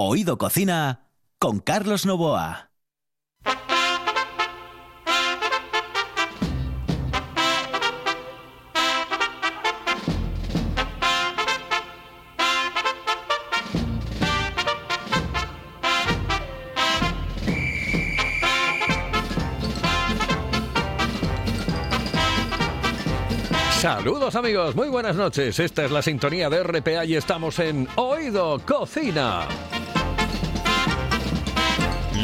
Oído Cocina con Carlos Novoa. Saludos amigos, muy buenas noches. Esta es la sintonía de RPA y estamos en Oído Cocina.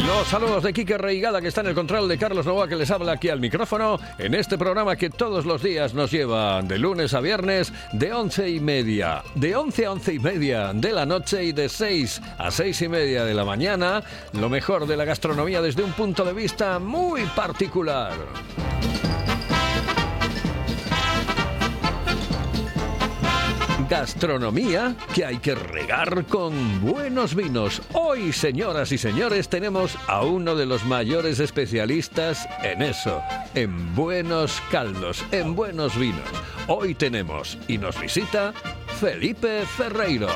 Los saludos de Quique Reigada que está en el control de Carlos Novoa que les habla aquí al micrófono en este programa que todos los días nos lleva de lunes a viernes de once y media, de once a once y media de la noche y de seis a seis y media de la mañana, lo mejor de la gastronomía desde un punto de vista muy particular. Gastronomía que hay que regar con buenos vinos. Hoy, señoras y señores, tenemos a uno de los mayores especialistas en eso, en buenos caldos, en buenos vinos. Hoy tenemos y nos visita Felipe Ferreiro.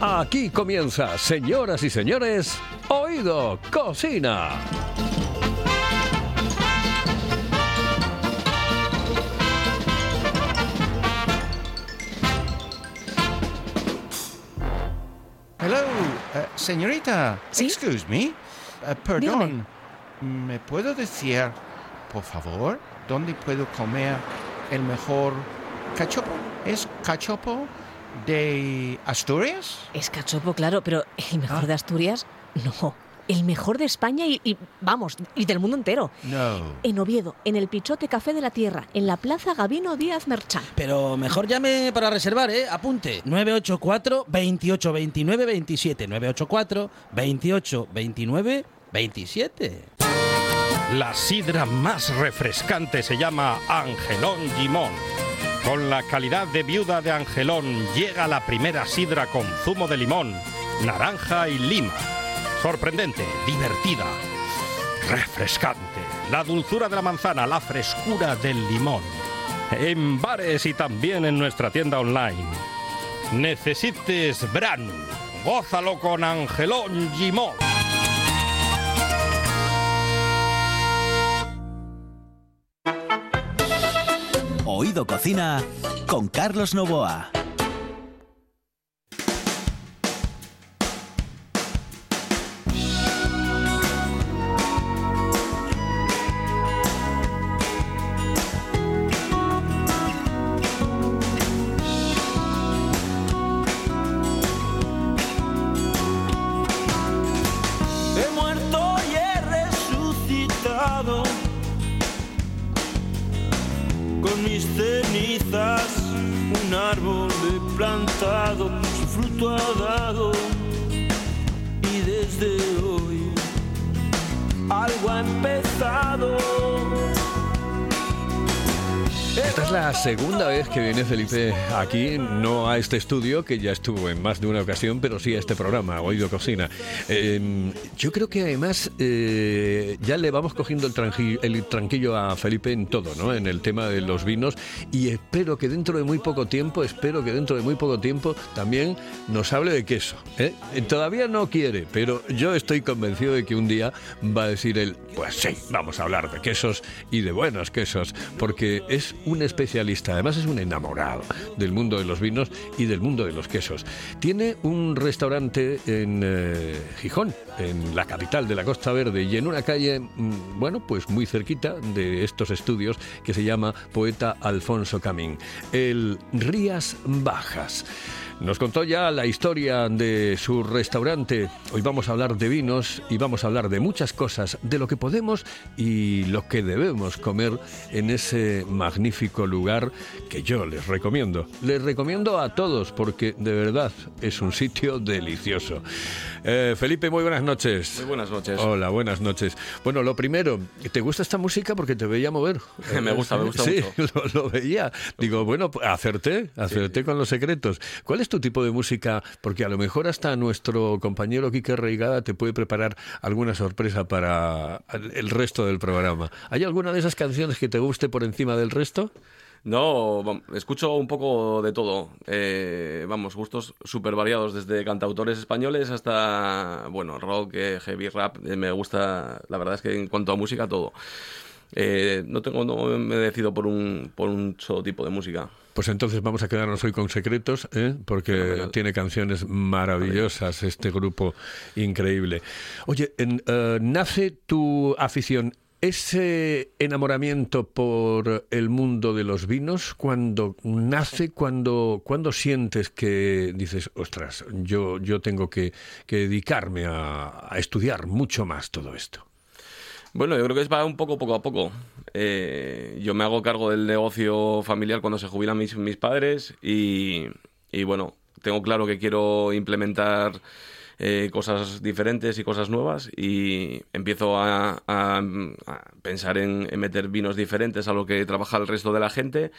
Aquí comienza, señoras y señores, Oído Cocina. Señorita. ¿Sí? Excuse me. Eh, perdón. ¿Me puedo decir, por favor, dónde puedo comer el mejor cachopo? ¿Es cachopo de Asturias? Es cachopo, claro, pero el mejor Ah. de Asturias, no. El mejor de España y, y, vamos, y del mundo entero. No. En Oviedo, en el Pichote Café de la Tierra, en la Plaza Gabino Díaz Merchán. Pero mejor llame para reservar, ¿eh? Apunte. 984 28 29 27. 984 28 29 27. La sidra más refrescante se llama Angelón Gimón. Con la calidad de viuda de Angelón llega la primera sidra con zumo de limón, naranja y lima. Sorprendente, divertida, refrescante. La dulzura de la manzana, la frescura del limón. En bares y también en nuestra tienda online. Necesites Bran. Gózalo con Angelón Gimón. Oído Cocina con Carlos Novoa. Segunda vez que viene Felipe aquí, no a este estudio, que ya estuvo en más de una ocasión, pero sí a este programa, Oído Cocina. Eh, yo creo que además eh, ya le vamos cogiendo el tranquillo a Felipe en todo, ¿no? En el tema de los vinos y espero que dentro de muy poco tiempo, espero que dentro de muy poco tiempo también nos hable de queso. ¿eh? Eh, Todavía no quiere, pero yo estoy convencido de que un día va a decir él, pues sí, vamos a hablar de quesos y de buenos quesos, porque es un especialista, además es un enamorado del mundo de los vinos y del mundo de los quesos. Tiene un restaurante en eh, Gijón, en la capital de la Costa Verde, y en una calle, mm, bueno, pues muy cerquita de estos estudios que se llama Poeta Alfonso Camín, el Rías Bajas. Nos contó ya la historia de su restaurante. Hoy vamos a hablar de vinos y vamos a hablar de muchas cosas, de lo que podemos y lo que debemos comer en ese magnífico lugar que yo les recomiendo. Les recomiendo a todos porque de verdad es un sitio delicioso. Eh, Felipe, muy buenas noches. Muy buenas noches. Hola, buenas noches. Bueno, lo primero, ¿te gusta esta música? Porque te veía mover. Me gusta, me gusta sí, mucho. Lo, lo veía. Digo, bueno, pues, acerté, acerté con los secretos. ¿Cuál es tu tipo de música? Porque a lo mejor hasta nuestro compañero Quique Reigada te puede preparar alguna sorpresa para el resto del programa. ¿Hay alguna de esas canciones que te guste por encima del resto? No, escucho un poco de todo. Eh, vamos, gustos súper variados, desde cantautores españoles hasta, bueno, rock, eh, heavy rap. Eh, me gusta, la verdad es que en cuanto a música, todo. Eh, no tengo, no me decido por un, por un solo tipo de música. Pues entonces vamos a quedarnos hoy con secretos, ¿eh? porque Fenomenal. tiene canciones maravillosas este grupo increíble. Oye, en, eh, ¿nace tu afición, ese enamoramiento por el mundo de los vinos, cuando nace, cuando, cuando sientes que dices, ostras, yo, yo tengo que, que dedicarme a, a estudiar mucho más todo esto? Bueno, yo creo que es va un poco poco a poco. Eh, yo me hago cargo del negocio familiar cuando se jubilan mis, mis padres y, y, bueno, tengo claro que quiero implementar eh, cosas diferentes y cosas nuevas y empiezo a, a- a pensar en, en meter vinos diferentes a lo que trabaja el resto de la gente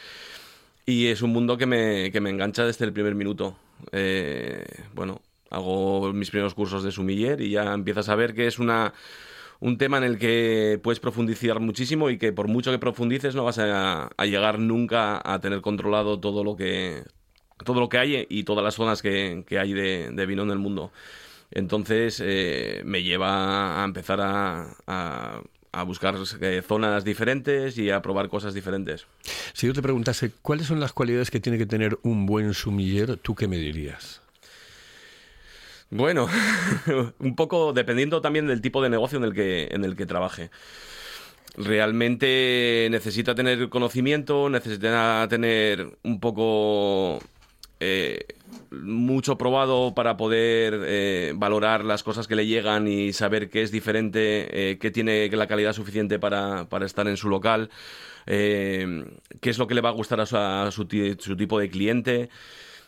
y es un mundo que me, que me engancha desde el primer minuto. Eh, bueno, hago mis primeros cursos de sumiller y ya empiezas a ver que es una un tema en el que puedes profundizar muchísimo y que por mucho que profundices no vas a, llegar nunca a tener controlado todo lo que todo lo que hay y todas las zonas que, que hay de, vino en el mundo. Entonces eh, me lleva a empezar a, a- a buscar eh, zonas diferentes y a probar cosas diferentes. Si yo te preguntase, ¿cuáles son las cualidades que tiene que tener un buen sumiller, tú qué me dirías? Bueno, un poco dependiendo también del tipo de negocio en el que, en el que trabaje. Realmente necesita tener conocimiento, necesita tener un poco eh, mucho probado para poder eh, valorar las cosas que le llegan y saber qué es diferente, eh, qué tiene la calidad suficiente para, para estar en su local, eh, qué es lo que le va a gustar a su, a su su tipo de cliente.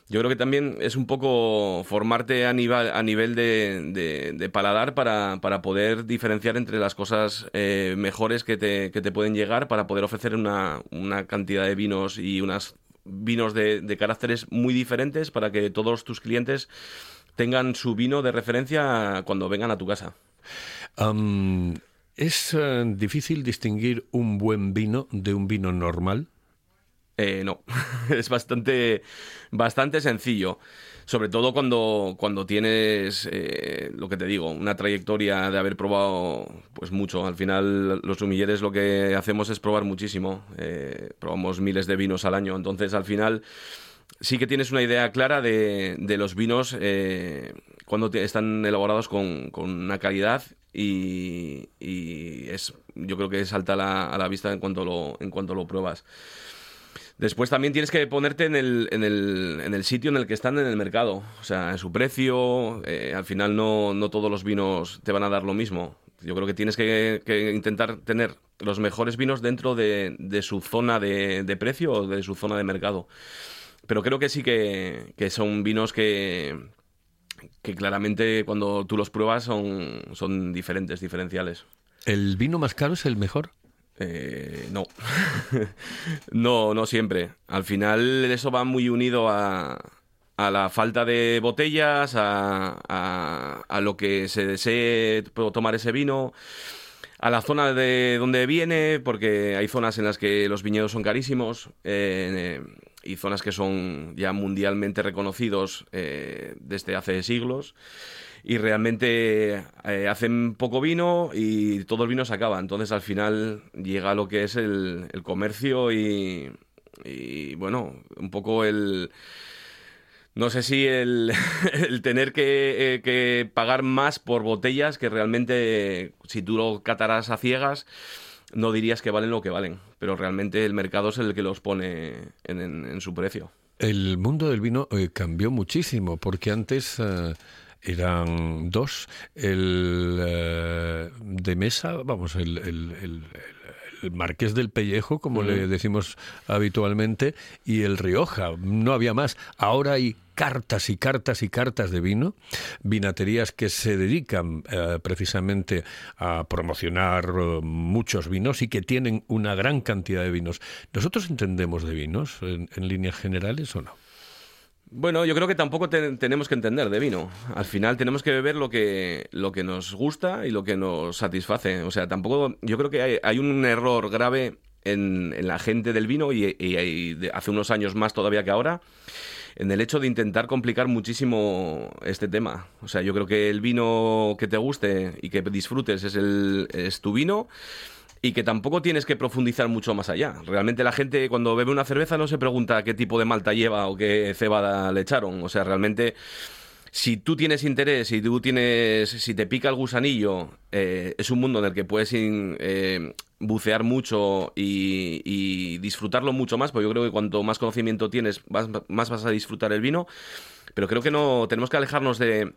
Yo creo que también es un poco formarte a nivel, a nivel de, paladar para, poder diferenciar entre las cosas eh, mejores que te, pueden llegar para poder ofrecer una, cantidad de vinos y unos vinos de, caracteres muy diferentes para que todos tus clientes tengan su vino de referencia cuando vengan a tu casa. ¿Es eh, difícil distinguir un buen vino de un vino normal? Eh, no, es bastante, bastante sencillo. Sobre todo cuando, cuando tienes, eh, lo que te digo, una trayectoria de haber probado pues mucho. Al final los sumilleres lo que hacemos es probar muchísimo. Eh, probamos miles de vinos al año. Entonces al final sí que tienes una idea clara de, de los vinos eh, cuando están elaborados con, con una calidad y, y es, yo creo que salta a la, a la vista en cuanto lo, en cuanto lo pruebas. Después también tienes que ponerte en el, en el, en el sitio en el que están en el mercado. O sea, en su precio. eh, al final no, no todos los vinos te van a dar lo mismo. Yo creo que tienes que, que intentar tener los mejores vinos dentro de, de su zona de, de precio o de su zona de mercado. Pero creo que sí que, que son vinos que, que claramente cuando tú los pruebas son, son diferentes, diferenciales. ¿El vino más caro es el mejor? Eh, no. no, no siempre. Al final eso va muy unido a, la falta de botellas, a, a- a lo que se desee tomar ese vino, a la zona de donde viene, porque hay zonas en las que los viñedos son carísimos eh, y zonas que son ya mundialmente reconocidos eh, desde hace siglos y realmente eh, hacen poco vino y todo el vino se acaba. Entonces al final llega lo que es el, comercio y, y, bueno, un poco el... No sé si el, el tener que, eh, que pagar más por botellas que realmente si tú lo catarás a ciegas no dirías que valen lo que valen, pero realmente el mercado es el que los pone en, su precio. El mundo del vino eh, cambió muchísimo porque antes eran dos, el eh, de mesa, vamos, el, el- el- el marqués del pellejo, como le decimos habitualmente, y el Rioja, no había más. Ahora hay cartas y cartas y cartas de vino, vinaterías que se dedican eh, precisamente a promocionar eh, muchos vinos y que tienen una gran cantidad de vinos. ¿Nosotros entendemos de vinos en, en líneas generales o no? Bueno, yo creo que tampoco te- tenemos que entender de vino. Al final tenemos que beber lo que, lo que nos gusta y lo que nos satisface. O sea, tampoco. Yo creo que hay, un error grave en, la gente del vino y, y- hace unos años más todavía que ahora en el hecho de intentar complicar muchísimo este tema. O sea, yo creo que el vino que te guste y que disfrutes es, el, es tu vino y que tampoco tienes que profundizar mucho más allá. Realmente la gente cuando bebe una cerveza no se pregunta qué tipo de malta lleva o qué cebada le echaron. O sea, realmente si tú tienes interés, si tú tienes, si te pica el gusanillo, eh, es un mundo en el que puedes eh, bucear mucho y, y disfrutarlo mucho más, porque yo creo que cuanto más conocimiento tienes, más, más vas a disfrutar el vino. Pero creo que no tenemos que alejarnos de,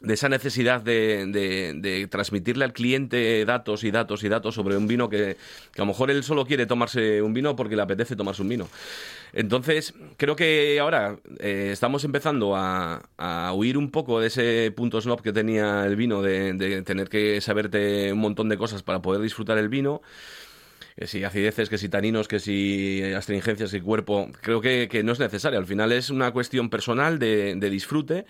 de esa necesidad de, de- transmitirle al cliente datos y datos y datos sobre un vino que, a lo mejor él solo quiere tomarse un vino porque le apetece tomarse un vino. Entonces, creo que ahora eh, estamos empezando a, a huir un poco de ese punto snob que tenía el vino, de, tener que saberte un montón de cosas para poder disfrutar el vino. Que si acideces, que si taninos, que si astringencias, que cuerpo. Creo que, que no es necesario. Al final es una cuestión personal de, de disfrute.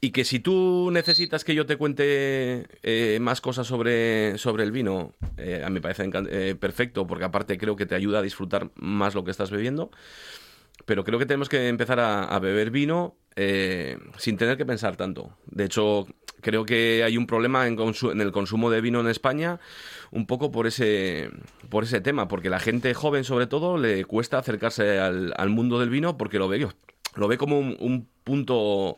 Y que si tú necesitas que yo te cuente eh, más cosas sobre, sobre el vino, eh, a mí me parece eh, perfecto, porque aparte creo que te ayuda a disfrutar más lo que estás bebiendo. Pero creo que tenemos que empezar a, beber vino eh, sin tener que pensar tanto. De hecho, creo que hay un problema en, en el consumo de vino en España un poco por ese, por ese tema, porque la gente joven sobre todo le cuesta acercarse al, mundo del vino porque lo ve, lo ve como un punto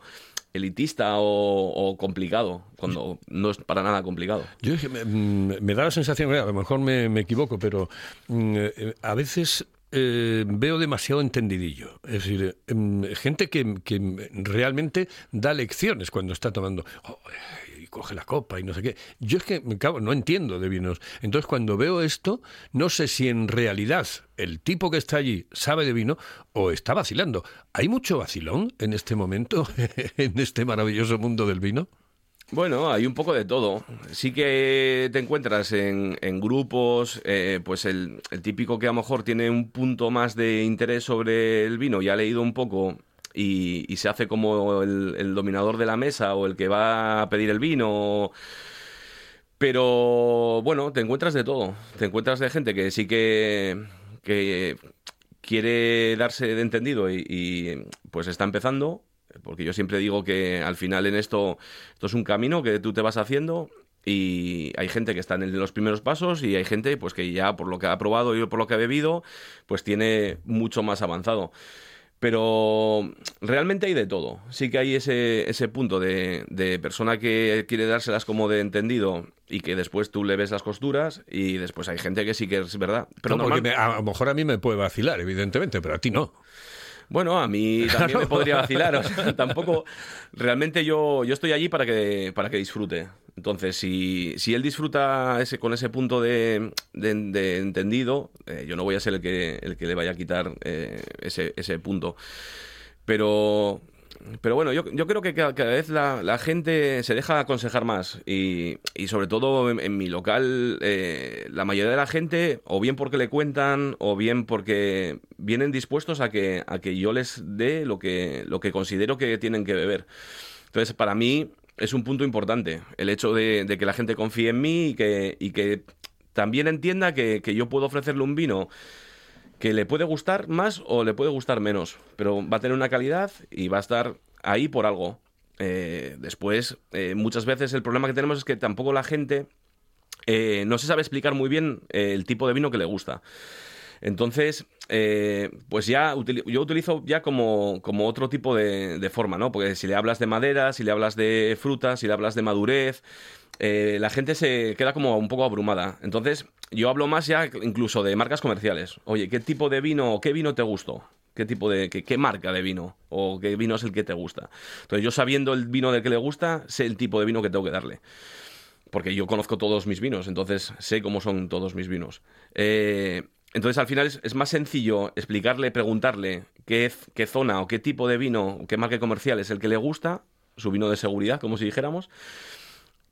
elitista o, o complicado, cuando no es para nada complicado. Yo me, mm, me da la sensación, a lo mejor me, me equivoco, pero mm, eh, a veces eh, veo demasiado entendidillo. Es decir, em, gente que, que realmente da lecciones cuando está tomando. "Oh, y coge la copa y no sé qué. Yo es que, me cago, no entiendo de vinos. Entonces, cuando veo esto, no sé si en realidad el tipo que está allí sabe de vino o está vacilando. ¿Hay mucho vacilón en este momento, en este maravilloso mundo del vino? Bueno, hay un poco de todo. Sí que te encuentras en, en grupos, eh, pues el, el típico que a lo mejor tiene un punto más de interés sobre el vino y ha leído un poco y, se hace como el, el dominador de la mesa o el que va a pedir el vino. Pero bueno, te encuentras de todo. Te encuentras de gente que sí que, que quiere darse de entendido y, y, pues está empezando. Porque yo siempre digo que al final en esto, esto es un camino que tú te vas haciendo y hay gente que está en los primeros pasos y hay gente pues que ya por lo que ha probado y por lo que ha bebido, pues tiene mucho más avanzado. Pero realmente hay de todo. Sí que hay ese, ese punto de, de persona que quiere dárselas como de entendido y que después tú le ves las costuras y después hay gente que sí que es verdad. Pero No, porque me- a lo mejor a mí me puede vacilar, evidentemente, pero a ti no. Bueno, a mí también me podría vacilar. O sea, tampoco. Realmente yo, yo estoy allí para que, para que disfrute. Entonces, si, si él disfruta ese, con ese punto de, de- entendido, eh, yo no voy a ser el que, el que le vaya a quitar eh, ese, ese punto. Pero. Pero bueno, yo, yo creo que cada, vez la, gente se deja aconsejar más y, y sobre todo en, en mi local eh, la mayoría de la gente o bien porque le cuentan o bien porque vienen dispuestos a que, a que yo les dé lo que, lo que considero que tienen que beber. Entonces, para mí es un punto importante el hecho de, que la gente confíe en mí y que, y que también entienda que, que yo puedo ofrecerle un vino que le puede gustar más o le puede gustar menos, pero va a tener una calidad y va a estar ahí por algo. Eh, después, eh, muchas veces el problema que tenemos es que tampoco la gente eh, no se sabe explicar muy bien eh, el tipo de vino que le gusta. Entonces, eh, pues ya yo utilizo ya como, como otro tipo de, forma, ¿no? Porque si le hablas de madera, si le hablas de frutas, si le hablas de madurez, eh, la gente se queda como un poco abrumada. Entonces, yo hablo más ya incluso de marcas comerciales. Oye, ¿qué tipo de vino, qué vino te gustó? ¿Qué tipo de, qué, qué marca de vino? ¿O qué vino es el que te gusta? Entonces, yo sabiendo el vino del que le gusta, sé el tipo de vino que tengo que darle porque yo conozco todos mis vinos, entonces sé cómo son todos mis vinos. Eh, entonces al final es, es más sencillo explicarle, preguntarle qué, qué zona o qué tipo de vino, qué marca comercial es el que le gusta, su vino de seguridad, como si dijéramos,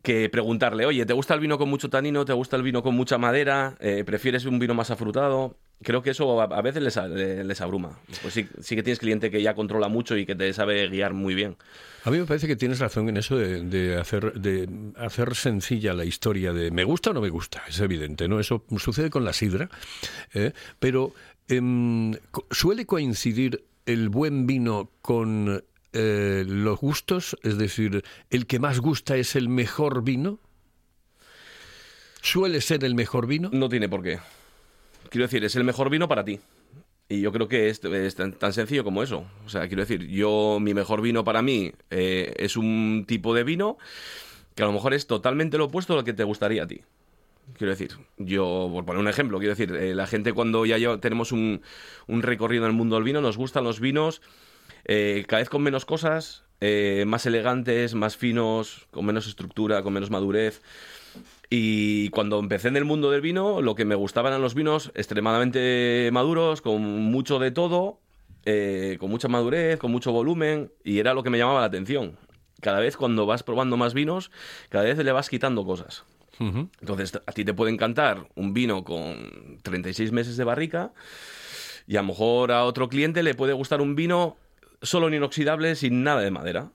que preguntarle, oye, ¿te gusta el vino con mucho tanino? ¿Te gusta el vino con mucha madera? Eh, ¿Prefieres un vino más afrutado? Creo que eso a, veces les, les abruma. Pues sí, sí que tienes cliente que ya controla mucho y que te sabe guiar muy bien. A mí me parece que tienes razón en eso de, hacer, de hacer sencilla la historia de me gusta o no me gusta, es evidente, ¿no? Eso sucede con la sidra, ¿eh? pero em, suele coincidir el buen vino con eh, los gustos, es decir, el que más gusta es el mejor vino. ¿Suele ser el mejor vino? No tiene por qué. Quiero decir, es el mejor vino para ti. Y yo creo que es, es tan, sencillo como eso. O sea, quiero decir, yo, mi mejor vino para mí eh, es un tipo de vino que a lo mejor es totalmente lo opuesto a lo que te gustaría a ti. Quiero decir, yo, por poner un ejemplo, quiero decir, eh, la gente cuando ya tenemos un, un recorrido en el mundo del vino, nos gustan los vinos eh, cada vez con menos cosas, eh, más elegantes, más finos, con menos estructura, con menos madurez. Y cuando empecé en el mundo del vino, lo que me gustaban eran los vinos extremadamente maduros, con mucho de todo, eh, con mucha madurez, con mucho volumen, y era lo que me llamaba la atención. Cada vez cuando vas probando más vinos, cada vez le vas quitando cosas. Entonces, a ti te puede encantar un vino con 36 meses de barrica y a lo mejor a otro cliente le puede gustar un vino solo en inoxidable sin nada de madera.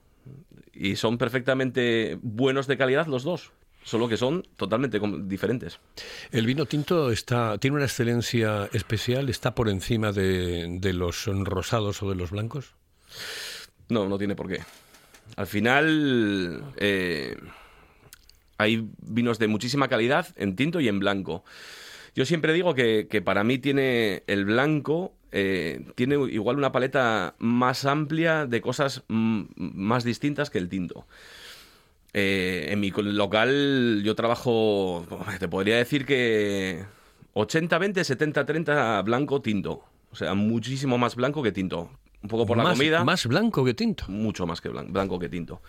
Y son perfectamente buenos de calidad los dos, solo que son totalmente diferentes. El vino tinto está, tiene una excelencia especial, está por encima de, de los rosados o de los blancos. No, no tiene por qué. Al final eh, hay vinos de muchísima calidad en tinto y en blanco. Yo siempre digo que, que para mí tiene el blanco, eh, tiene igual una paleta más amplia de cosas mm, más distintas que el tinto. Eh, en mi local yo trabajo, te podría decir que 80-20, 70-30 blanco tinto. O sea, muchísimo más blanco que tinto. Un poco por la más, comida Más blanco que tinto. mucho más que blan- blanco que tinto.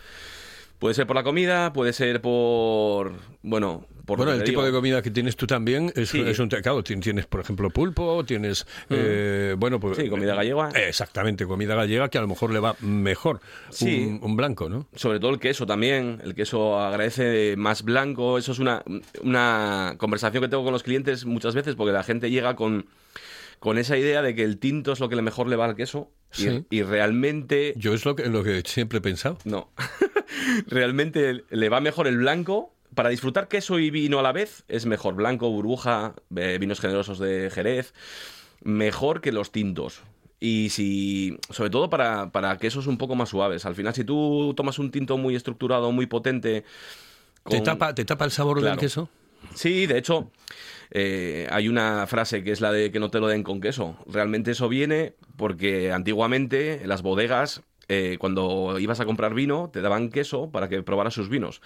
Puede ser por la comida, puede ser por. Bueno, por. Bueno, el tipo digo. de comida que tienes tú también es, Sí. es un claro, tien- tienes, por ejemplo, pulpo, tienes, eh, bueno, pues... Sí, comida gallega. eh, Exactamente, comida gallega que a lo mejor le va mejor Sí. un, un blanco, ¿no? Sobre todo el queso también. El queso agradece más blanco. Eso es una, una conversación que tengo con los clientes muchas veces porque la gente llega con, con esa idea de que el tinto es lo que le mejor le va al queso. Y- Sí. Y, realmente. Yo es lo que, lo que siempre he pensado. No. realmente le va mejor el blanco. Para disfrutar queso y vino a la vez es mejor blanco, burbuja, eh, vinos generosos de Jerez, mejor que los tintos. Y si, sobre todo para, para quesos un poco más suaves. Al final, si tú tomas un tinto muy estructurado, muy potente... ¿Te, tapa, ¿Te tapa el sabor del queso? Sí, de hecho, eh, hay una frase que es la de que no te lo den con queso. Realmente eso viene porque antiguamente en las bodegas, eh, cuando ibas a comprar vino, te daban queso para que probaras sus vinos.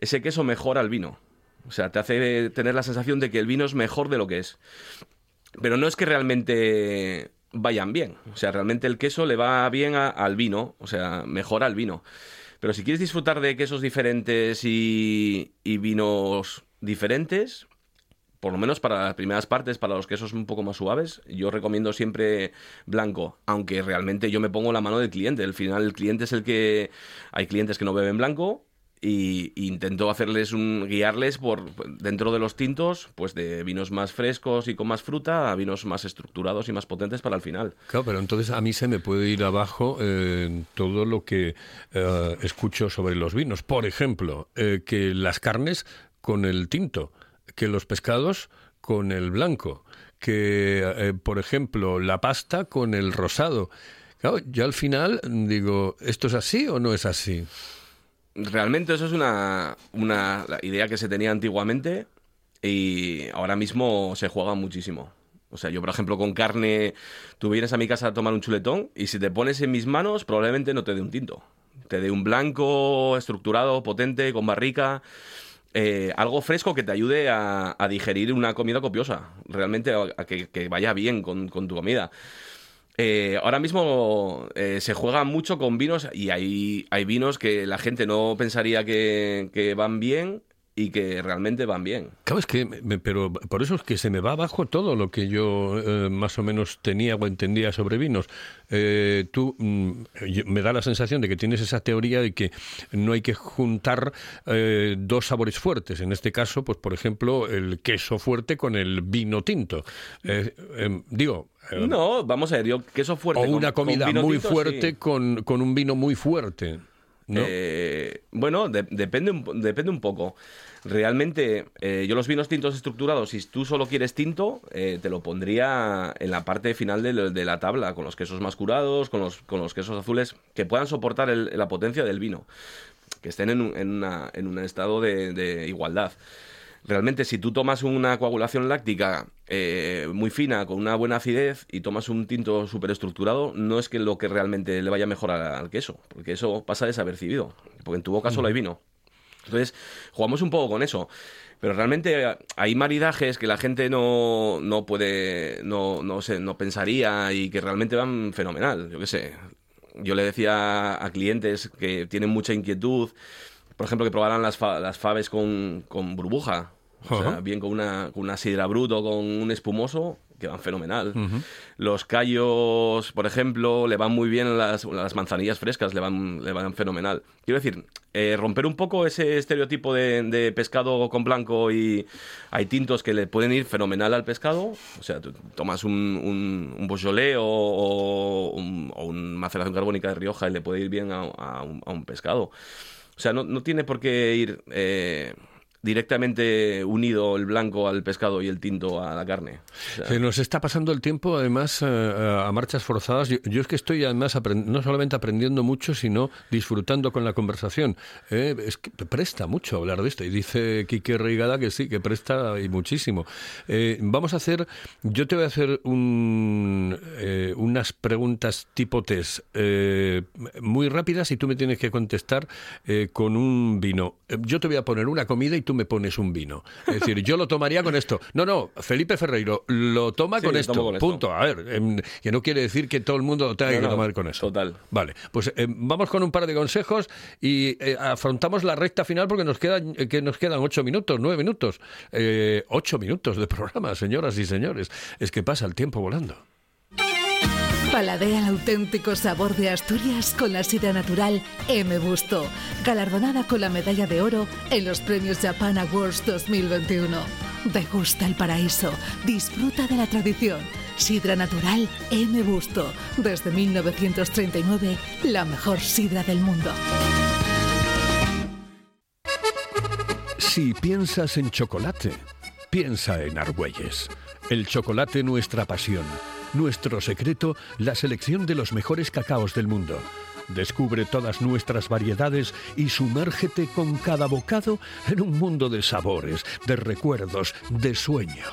Ese queso mejora el vino. O sea, te hace tener la sensación de que el vino es mejor de lo que es. Pero no es que realmente vayan bien. O sea, realmente el queso le va bien al vino, o sea, mejora el vino. Pero si quieres disfrutar de quesos diferentes y, y vinos diferentes, por lo menos para las primeras partes, para los quesos un poco más suaves, yo recomiendo siempre blanco, aunque realmente yo me pongo la mano del cliente. Al final el cliente es el que... Hay clientes que no beben blanco y intento hacerles un... guiarles por dentro de los tintos, pues de vinos más frescos y con más fruta a vinos más estructurados y más potentes para el final. Claro, pero entonces a mí se me puede ir abajo eh, todo lo que eh, escucho sobre los vinos. Por ejemplo, eh, que las carnes con el tinto, que los pescados con el blanco, que, eh, por ejemplo, la pasta con el rosado. Claro, yo al final digo, ¿esto es así o no es así? Realmente eso es una, una idea que se tenía antiguamente y ahora mismo se juega muchísimo. O sea, yo por ejemplo con carne, tú vienes a mi casa a tomar un chuletón y si te pones en mis manos probablemente no te dé un tinto. Te dé un blanco, estructurado, potente, con barrica. Eh, algo fresco que te ayude a, digerir una comida copiosa. Realmente a, que, vaya bien con, con tu comida. Eh, ahora mismo eh, se juega mucho con vinos y hay, hay vinos que la gente no pensaría que, que van bien y que realmente van bien. Claro, es que, me- pero por eso es que se me va abajo todo lo que yo eh, más o menos tenía o entendía sobre vinos. Eh, tú, mm, me da la sensación de que tienes esa teoría de que no hay que juntar eh, dos sabores fuertes. En este caso, pues por ejemplo, el queso fuerte con el vino tinto. Eh, digo, No, vamos a ver, yo queso fuerte. o una con comida vino muy tinto, fuerte sí. con, con un vino muy fuerte. Eh, bueno, de- depende, un, depende un poco. Realmente, eh, yo los vinos tintos estructurados, si tú solo quieres tinto, eh, te lo pondría en la parte final de, de la tabla, con los quesos más curados, con los, con los quesos azules, que puedan soportar el- la potencia del vino, que estén en un, en una- en un estado de igualdad. Realmente, si tú tomas una coagulación láctica eh, muy fina, con una buena acidez, y tomas un tinto súper estructurado, no es que lo que realmente le vaya a mejorar al queso, porque eso pasa desapercibido, porque en tu boca solo hay vino. Entonces, jugamos un poco con eso. Pero realmente eh, hay maridajes que la gente no, no puede, no, no, sé, no pensaría y que realmente van fenomenal. Yo qué sé. Yo le decía a clientes que tienen mucha inquietud, por ejemplo, que probaran las, fa- las faves con, con burbuja. O sea, Ajá. bien con una, con una sidra bruto, con un espumoso, que van fenomenal. Los callos, por ejemplo, le van muy bien las, las manzanillas frescas, le van, le van fenomenal. Quiero decir, eh, romper un poco ese estereotipo de, de pescado con blanco y hay tintos que le pueden ir fenomenal al pescado. O sea, tú tomas un, un, un Beaujolais o, o un, o un maceración carbónica de Rioja y le puede ir bien a, a a un pescado. O sea, no, no tiene por qué ir eh, directamente unido el blanco al pescado y el tinto a la carne. Se nos está pasando el tiempo, además, eh, a marchas forzadas. Yo, es que estoy, además, no solamente aprendiendo mucho, sino disfrutando con la conversación. Eh, es que presta mucho hablar de esto. Y dice Quique Reigada que sí, que presta y muchísimo. Eh, vamos a hacer, yo te voy a hacer un, eh, unas preguntas tipo test eh, muy rápidas y tú me tienes que contestar eh, con un vino. Eh, Yo te voy a poner una comida y tú me pones un vino. Es decir, yo lo tomaría con esto. No, no, Felipe Ferreiro lo toma Sí, con esto. punto. A ver, em, que no quiere decir que todo el mundo lo tenga No, que no, tomar con eso. total. Vale, pues eh, vamos con un par de consejos y eh, afrontamos la recta final porque nos quedan, eh, que nos quedan ocho minutos, nueve minutos. Eh, ocho minutos de programa, señoras y señores. Es que pasa el tiempo volando. Paladea el auténtico sabor de Asturias con la sidra natural M. Busto, galardonada con la medalla de oro en los premios Japan Awards 2021. Degusta el paraíso, disfruta de la tradición. Sidra natural M. Busto, desde 1939, la mejor sidra del mundo. Si piensas en chocolate, piensa en Argüelles. El chocolate nuestra pasión. Nuestro secreto, la selección de los mejores cacaos del mundo. Descubre todas nuestras variedades y sumérgete con cada bocado en un mundo de sabores, de recuerdos, de sueños.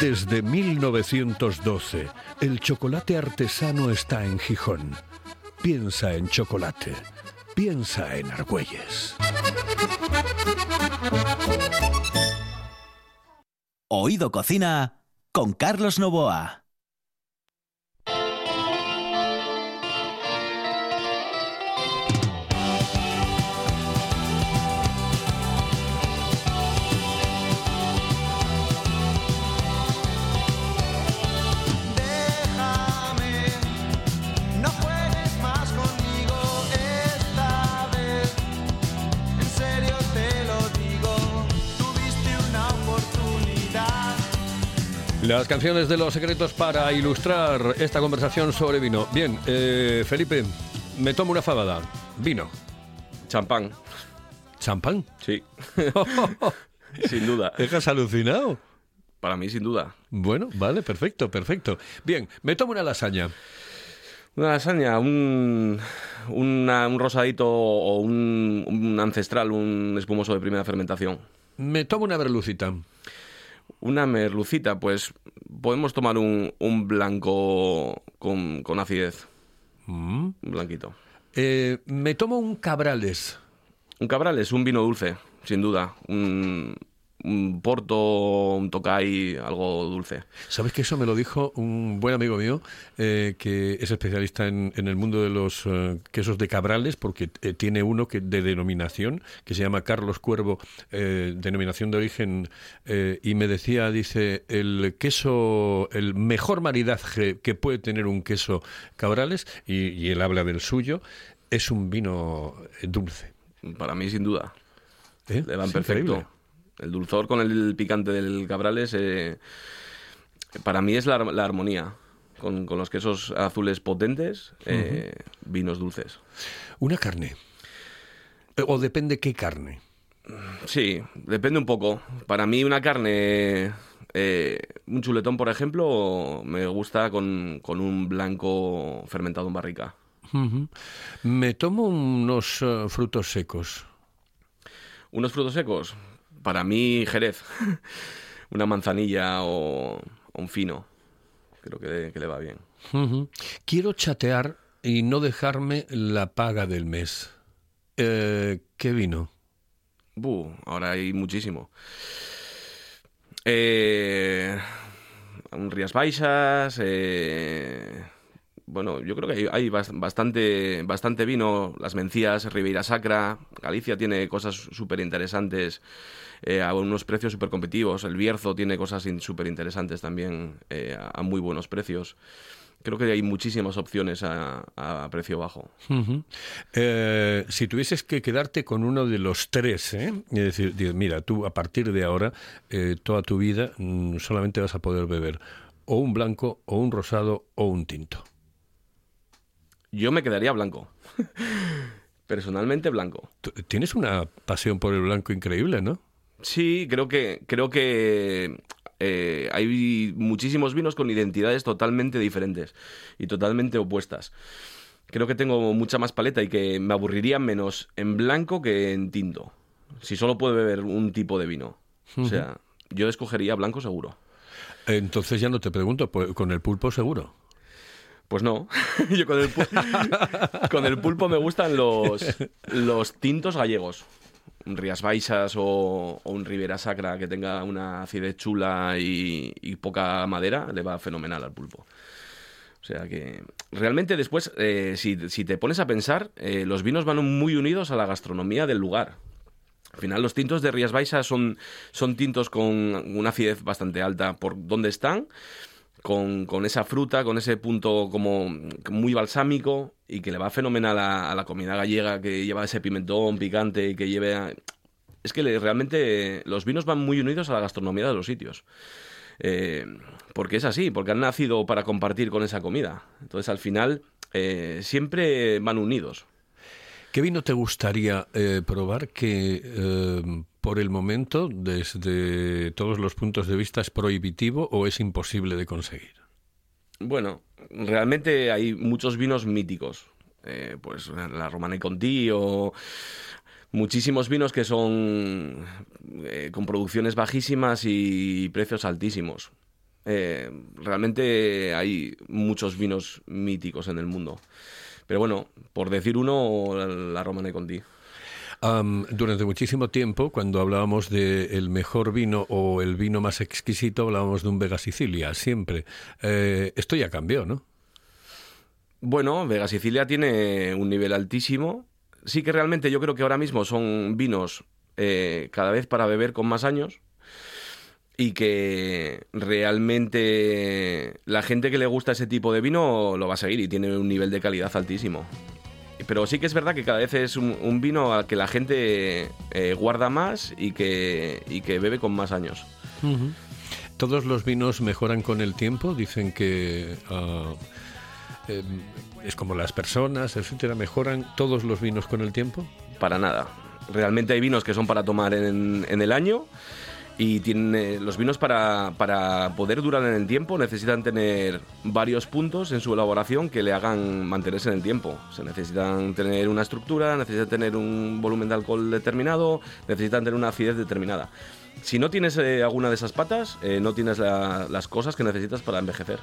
Desde 1912, el chocolate artesano está en Gijón. Piensa en chocolate. Piensa en Argüelles. Oído Cocina con Carlos Novoa. Las canciones de los secretos para ilustrar esta conversación sobre vino. Bien, eh, Felipe, me tomo una fabada. Vino. Champán, ¿Champán? sí. sin duda. ¿Dejas alucinado? Para mí, sin duda. Bueno, vale, perfecto, perfecto. Bien, me tomo una lasaña. Una lasaña, un, una- un rosadito o un, un ancestral, un espumoso de primera fermentación. Me tomo una berlucita. Una merlucita, pues podemos tomar un, un blanco con, con acidez. Mm. Un blanquito. Eh, me tomo un cabrales. Un cabral es un vino dulce, sin duda. Un, un porto, un tocay, algo dulce. ¿Sabes que eso me lo dijo un buen amigo mío eh, que es especialista en, en el mundo de los eh, quesos de cabrales porque eh, tiene uno que de denominación que se llama Carlos Cuervo, denominación de origen y me decía, dice, el queso, el mejor maridaje que puede tener un queso cabrales y, y él habla del suyo, es un vino dulce. Para mí, sin duda. Le van perfecto. increíble. El dulzor con el picante del cabrales, eh, para mí es la, la armonía. Con, con los quesos azules potentes, eh, vinos dulces. Una carne. Eh, O depende qué carne. Sí, depende un poco. Para mí una carne, eh, un chuletón, por ejemplo, me gusta con, con un blanco fermentado en barrica. Me tomo unos frutos secos. Unos frutos secos, para mí Jerez. una manzanilla o, un fino. Creo que, que le va bien. Quiero chatear y no dejarme la paga del mes. Eh, ¿Qué vino? Buh, ahora hay muchísimo. Eh, un Rías Baixas. eh, bueno, yo creo que hay, hay bas- bastante, bastante vino. Las Mencías, Ribeira Sacra. Galicia tiene cosas súper interesantes eh, a unos precios súper competitivos. El Bierzo tiene cosas súper interesantes también eh, a, muy buenos precios. Creo que hay muchísimas opciones a, precio bajo. Eh, si tuvieses que quedarte con uno de los tres, ¿eh? es decir, mira, tú a partir de ahora, eh, toda tu vida, mm, solamente vas a poder beber o un blanco, o un rosado, o un tinto. Yo me quedaría blanco. Personalmente blanco. Tienes una pasión por el blanco increíble, ¿no? Sí, creo que, creo que eh, hay muchísimos vinos con identidades totalmente diferentes y totalmente opuestas. Creo que tengo mucha más paleta y que me aburriría menos en blanco que en tinto. Si solo puedo beber un tipo de vino. O sea, yo escogería blanco seguro. Entonces ya no te pregunto, pues, con el pulpo seguro. Pues no. Yo con el, pu- con el pulpo me gustan los, los tintos gallegos. Un Rías Baixas o, o un Ribera Sacra que tenga una acidez chula y, y poca madera, le va fenomenal al pulpo. O sea que realmente después, eh, si, si te pones a pensar, eh, los vinos van muy unidos a la gastronomía del lugar. Al final los tintos de Rías Baixas son, son tintos con una acidez bastante alta por donde están, con, con esa fruta, con ese punto como muy balsámico y que le va fenomenal a, la comida gallega que lleva ese pimentón picante y que lleve... Es que le- realmente los vinos van muy unidos a la gastronomía de los sitios. Eh, porque es así, porque han nacido para compartir con esa comida. Entonces al final eh, siempre van unidos. ¿Qué vino te gustaría eh, probar que eh, por el momento, desde todos los puntos de vista, es prohibitivo o es imposible de conseguir? Bueno, realmente hay muchos vinos míticos. Eh, pues la Romana y Conti o muchísimos vinos que son con producciones bajísimas y precios altísimos. Realmente hay muchos vinos míticos en el mundo. Pero bueno, por decir uno, la, y Conti. Am, durante muchísimo tiempo, cuando hablábamos de el mejor vino o el vino más exquisito, hablábamos de un Vega Sicilia, siempre. Eh, esto ya cambió, ¿no? Bueno, Vega Sicilia tiene un nivel altísimo. Sí que realmente yo creo que ahora mismo son vinos eh, cada vez para beber con más años y que realmente la gente que le gusta ese tipo de vino lo va a seguir y tiene un nivel de calidad altísimo. Pero sí que es verdad que cada vez es un, un vino al que la gente eh, guarda más y que, y que bebe con más años. Todos los vinos mejoran con el tiempo, dicen que ah, em, es como las personas, etcétera, mejoran todos los vinos con el tiempo. Para nada. Realmente hay vinos que son para tomar en, en el año y tienen, eh, los vinos para, para poder durar en el tiempo necesitan tener varios puntos en su elaboración que le hagan mantenerse en el tiempo. Se necesitan tener una estructura, necesitan tener un volumen de alcohol determinado, necesitan tener una acidez determinada. Si no tienes eh, alguna de esas patas, eh, no tienes la- las cosas que necesitas para envejecer.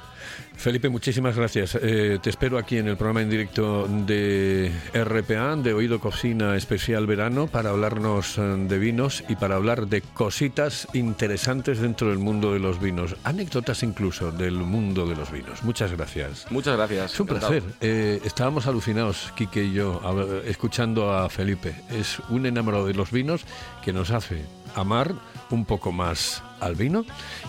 Felipe, muchísimas gracias. Eh, te espero aquí en el programa en directo de RPA, de Oído Cocina Especial Verano, para hablarnos de vinos y para hablar de cositas interesantes dentro del mundo de los vinos. Anécdotas incluso del mundo de los vinos. Muchas gracias. Muchas gracias. Es un encantado. placer. Estábamos alucinados, Quique y yo, escuchando a Felipe. Es un enamorado de los vinos que nos hace amar un poco más al vino,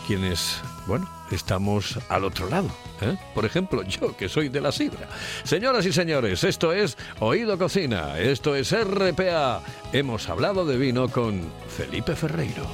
quienes, bueno, estamos al otro lado. ¿eh? Por ejemplo, yo que soy de la sidra. Señoras y señores, esto es Oído Cocina, esto es RPA. Hemos hablado de vino con Felipe Ferreiro.